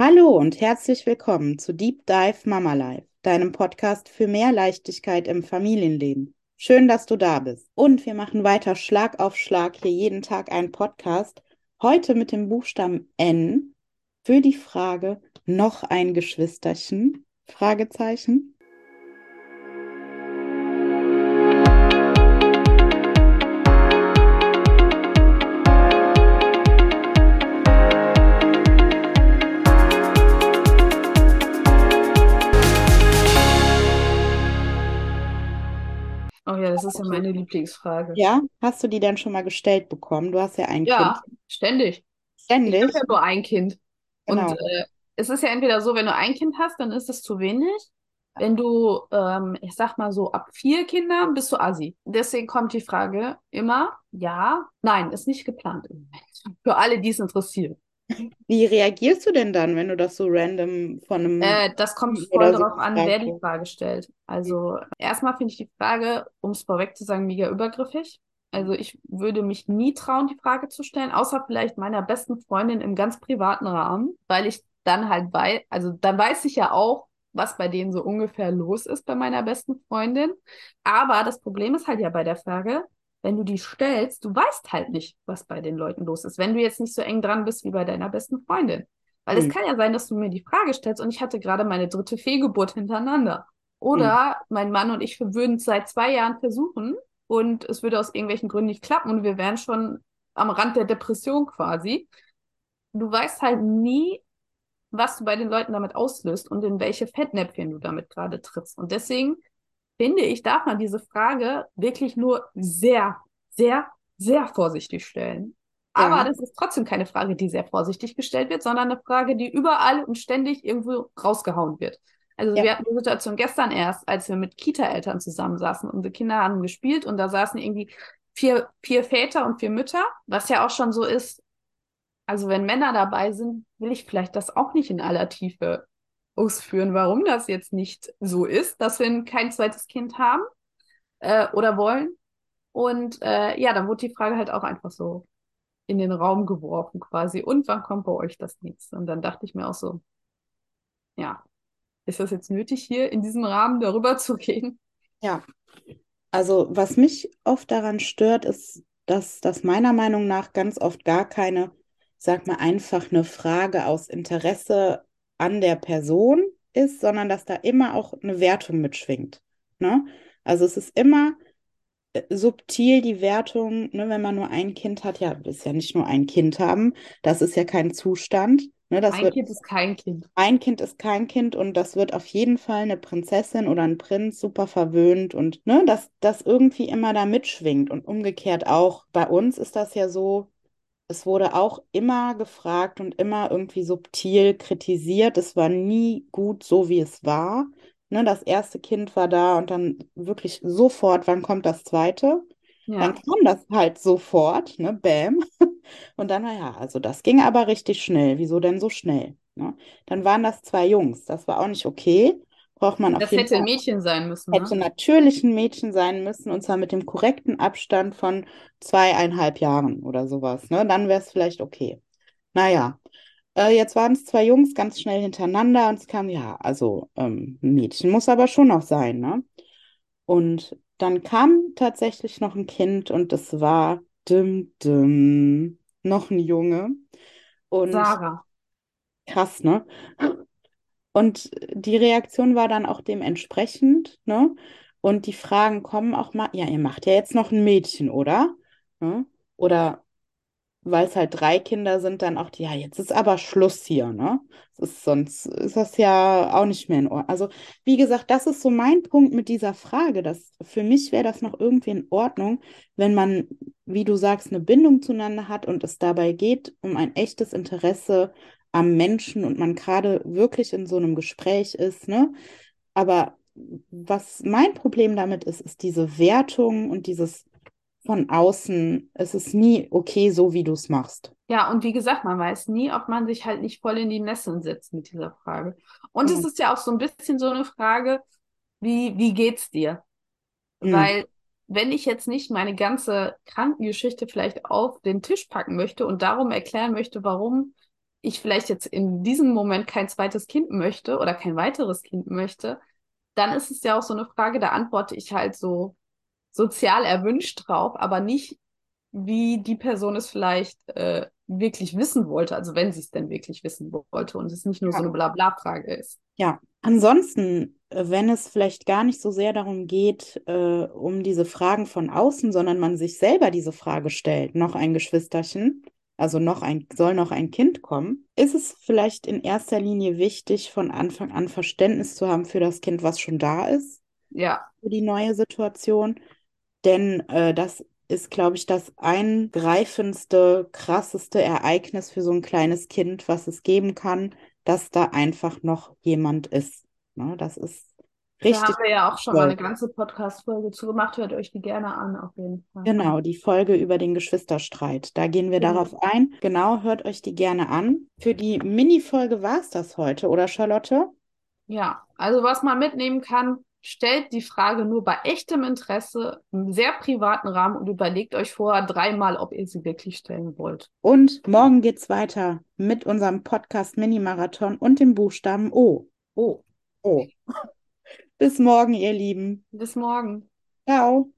Hallo und herzlich willkommen zu Deep Dive Mama Life, deinem Podcast für mehr Leichtigkeit im Familienleben. Schön, dass du da bist. Und wir machen weiter Schlag auf Schlag hier jeden Tag einen Podcast. Heute mit dem Buchstaben N für die Frage noch ein Geschwisterchen? Fragezeichen. Ist ja meine Lieblingsfrage. Ja, hast du die denn schon mal gestellt bekommen? Du hast ja ein Ja, Kind. ständig. Ich Ständig? habe ja nur ein Kind. Und Genau. äh, es ist ja entweder so, wenn du ein Kind hast, dann ist es zu wenig. Wenn du, ähm, ich sag mal so, ab vier Kindern bist du Assi. Deswegen kommt die Frage immer, ja, nein, ist nicht geplant im Moment. Für alle, die es interessiert. Wie reagierst du denn dann, wenn du das so random von einem Äh, das kommt voll so darauf an, wer die? Frage stellt. Also erstmal finde ich die Frage, um es vorweg zu sagen, mega übergriffig. Also ich würde mich nie trauen, die Frage zu stellen, außer vielleicht meiner besten Freundin im ganz privaten Rahmen, weil ich dann halt weiß, also dann weiß ich ja auch, was bei denen so ungefähr los ist bei meiner besten Freundin. Aber das Problem ist halt ja bei der Frage, wenn du die stellst, du weißt halt nicht, was bei den Leuten los ist, wenn du jetzt nicht so eng dran bist wie bei deiner besten Freundin. Weil es Hm. kann ja sein, dass du mir die Frage stellst und ich hatte gerade meine dritte Fehlgeburt hintereinander. Oder mein Mann und ich würden es seit zwei Jahren versuchen und es würde aus irgendwelchen Gründen nicht klappen und wir wären schon am Rand der Depression quasi. Du weißt halt nie, was du bei den Leuten damit auslöst und in welche Fettnäpfchen du damit gerade trittst. Und deswegen finde ich, darf man diese Frage wirklich nur sehr, sehr, sehr vorsichtig stellen. Aber Ja. das ist trotzdem keine Frage, die sehr vorsichtig gestellt wird, sondern eine Frage, die überall und ständig irgendwo rausgehauen wird. Also Ja. wir hatten die Situation gestern erst, als wir mit Kita-Eltern zusammensaßen. Unsere Kinder haben gespielt und da saßen irgendwie vier, vier Väter und vier Mütter, was ja auch schon so ist. Also wenn Männer dabei sind, will ich vielleicht das auch nicht in aller Tiefe ausführen, warum das jetzt nicht so ist, dass wir kein zweites Kind haben äh, oder wollen. Und äh, ja, dann wurde die Frage halt auch einfach so in den Raum geworfen quasi. Und wann kommt bei euch das nächste? Und dann dachte ich mir auch so, ja, ist das jetzt nötig, hier in diesem Rahmen darüber zu reden? Ja. Also, was mich oft daran stört, ist, dass das meiner Meinung nach ganz oft gar keine, sag mal, einfach eine Frage aus Interesse an der Person ist, sondern dass da immer auch eine Wertung mitschwingt. Ne? Also es ist immer äh, subtil die Wertung, ne, wenn man nur ein Kind hat, ja, ist ja nicht nur ein Kind haben, das ist ja kein Zustand. Ne, Ein wird Kind ist kein Kind. ein Kind ist kein Kind und das wird auf jeden Fall eine Prinzessin oder ein Prinz super verwöhnt und ne, dass das irgendwie immer da mitschwingt und umgekehrt auch. Bei uns ist das ja so, es wurde auch immer gefragt und immer irgendwie subtil kritisiert. Es war nie gut so, wie es war. Ne, das erste Kind war da und dann wirklich sofort, wann kommt das zweite? Dann Ja, kam das halt sofort, ne, bäm. Und dann, naja, also das ging aber richtig schnell. Wieso denn so schnell? Ne? Dann waren das zwei Jungs. Das war auch nicht okay. Braucht man auf das jeden hätte ein Fall, Mädchen sein müssen, hätte ne? natürlich ein Mädchen sein müssen, und zwar mit dem korrekten Abstand von zweieinhalb Jahren oder sowas. Ne? Dann wäre es vielleicht okay. Naja, äh, jetzt waren es zwei Jungs ganz schnell hintereinander und es kam, ja, also ähm, ein Mädchen muss aber schon noch sein, ne? Und dann kam tatsächlich noch ein Kind und es war dim, dim, noch ein Junge. Und Sarah. krass, ne? Und die Reaktion war dann auch dementsprechend, ne? Und die Fragen kommen auch mal, ja, ihr macht ja jetzt noch ein Mädchen, oder? Ne? Oder weil es halt drei Kinder sind, dann auch die, ja, jetzt ist aber Schluss hier, ne? Ist, sonst ist das ja auch nicht mehr in Ordnung. Also, wie gesagt, das ist so mein Punkt mit dieser Frage, dass für mich wäre das noch irgendwie in Ordnung, wenn man, wie du sagst, eine Bindung zueinander hat und es dabei geht um ein echtes Interesse am Menschen und man gerade wirklich in so einem Gespräch ist, ne? Aber was mein Problem damit ist, ist diese Wertung und dieses von außen, es ist nie okay, so wie du es machst. Ja, und wie gesagt, man weiß nie, ob man sich halt nicht voll in die Nesseln setzt mit dieser Frage. Und es Mhm. ist ja auch so ein bisschen so eine Frage, wie, wie geht's dir? Mhm. Weil, wenn ich jetzt nicht meine ganze Krankengeschichte vielleicht auf den Tisch packen möchte und darum erklären möchte, warum ich vielleicht jetzt in diesem Moment kein zweites Kind möchte oder kein weiteres Kind möchte, dann ist es ja auch so eine Frage, da antworte ich halt so sozial erwünscht drauf, aber nicht, wie die Person es vielleicht äh, wirklich wissen wollte, also wenn sie es denn wirklich wissen wollte und es nicht nur so eine Blabla-Frage ist. Ja, ansonsten, äh, wenn es vielleicht gar nicht so sehr darum geht, äh, um diese Fragen von außen, sondern man sich selber diese Frage stellt, noch ein Geschwisterchen, also noch ein, soll noch ein Kind kommen, ist es vielleicht in erster Linie wichtig, von Anfang an Verständnis zu haben für das Kind, was schon da ist. Ja. Für die neue Situation. Denn äh, das ist, glaube ich, das eingreifendste, krasseste Ereignis für so ein kleines Kind, was es geben kann, dass da einfach noch jemand ist. Ne? Das ist richtig. Da haben wir ja auch schon toll. mal eine ganze Podcast-Folge zu gemacht. Hört euch die gerne an, auf jeden Fall. Genau, die Folge über den Geschwisterstreit. Da gehen wir mhm. darauf ein. Genau, hört euch die gerne an. Für die Mini-Folge war es das heute, oder Charlotte? Ja, also was man mitnehmen kann, stellt die Frage nur bei echtem Interesse im sehr privaten Rahmen und überlegt euch vorher dreimal, ob ihr sie wirklich stellen wollt. Und morgen geht's weiter mit unserem Podcast Mini-Marathon und dem Buchstaben O. O. O. Bis morgen, ihr Lieben. Bis morgen. Ciao.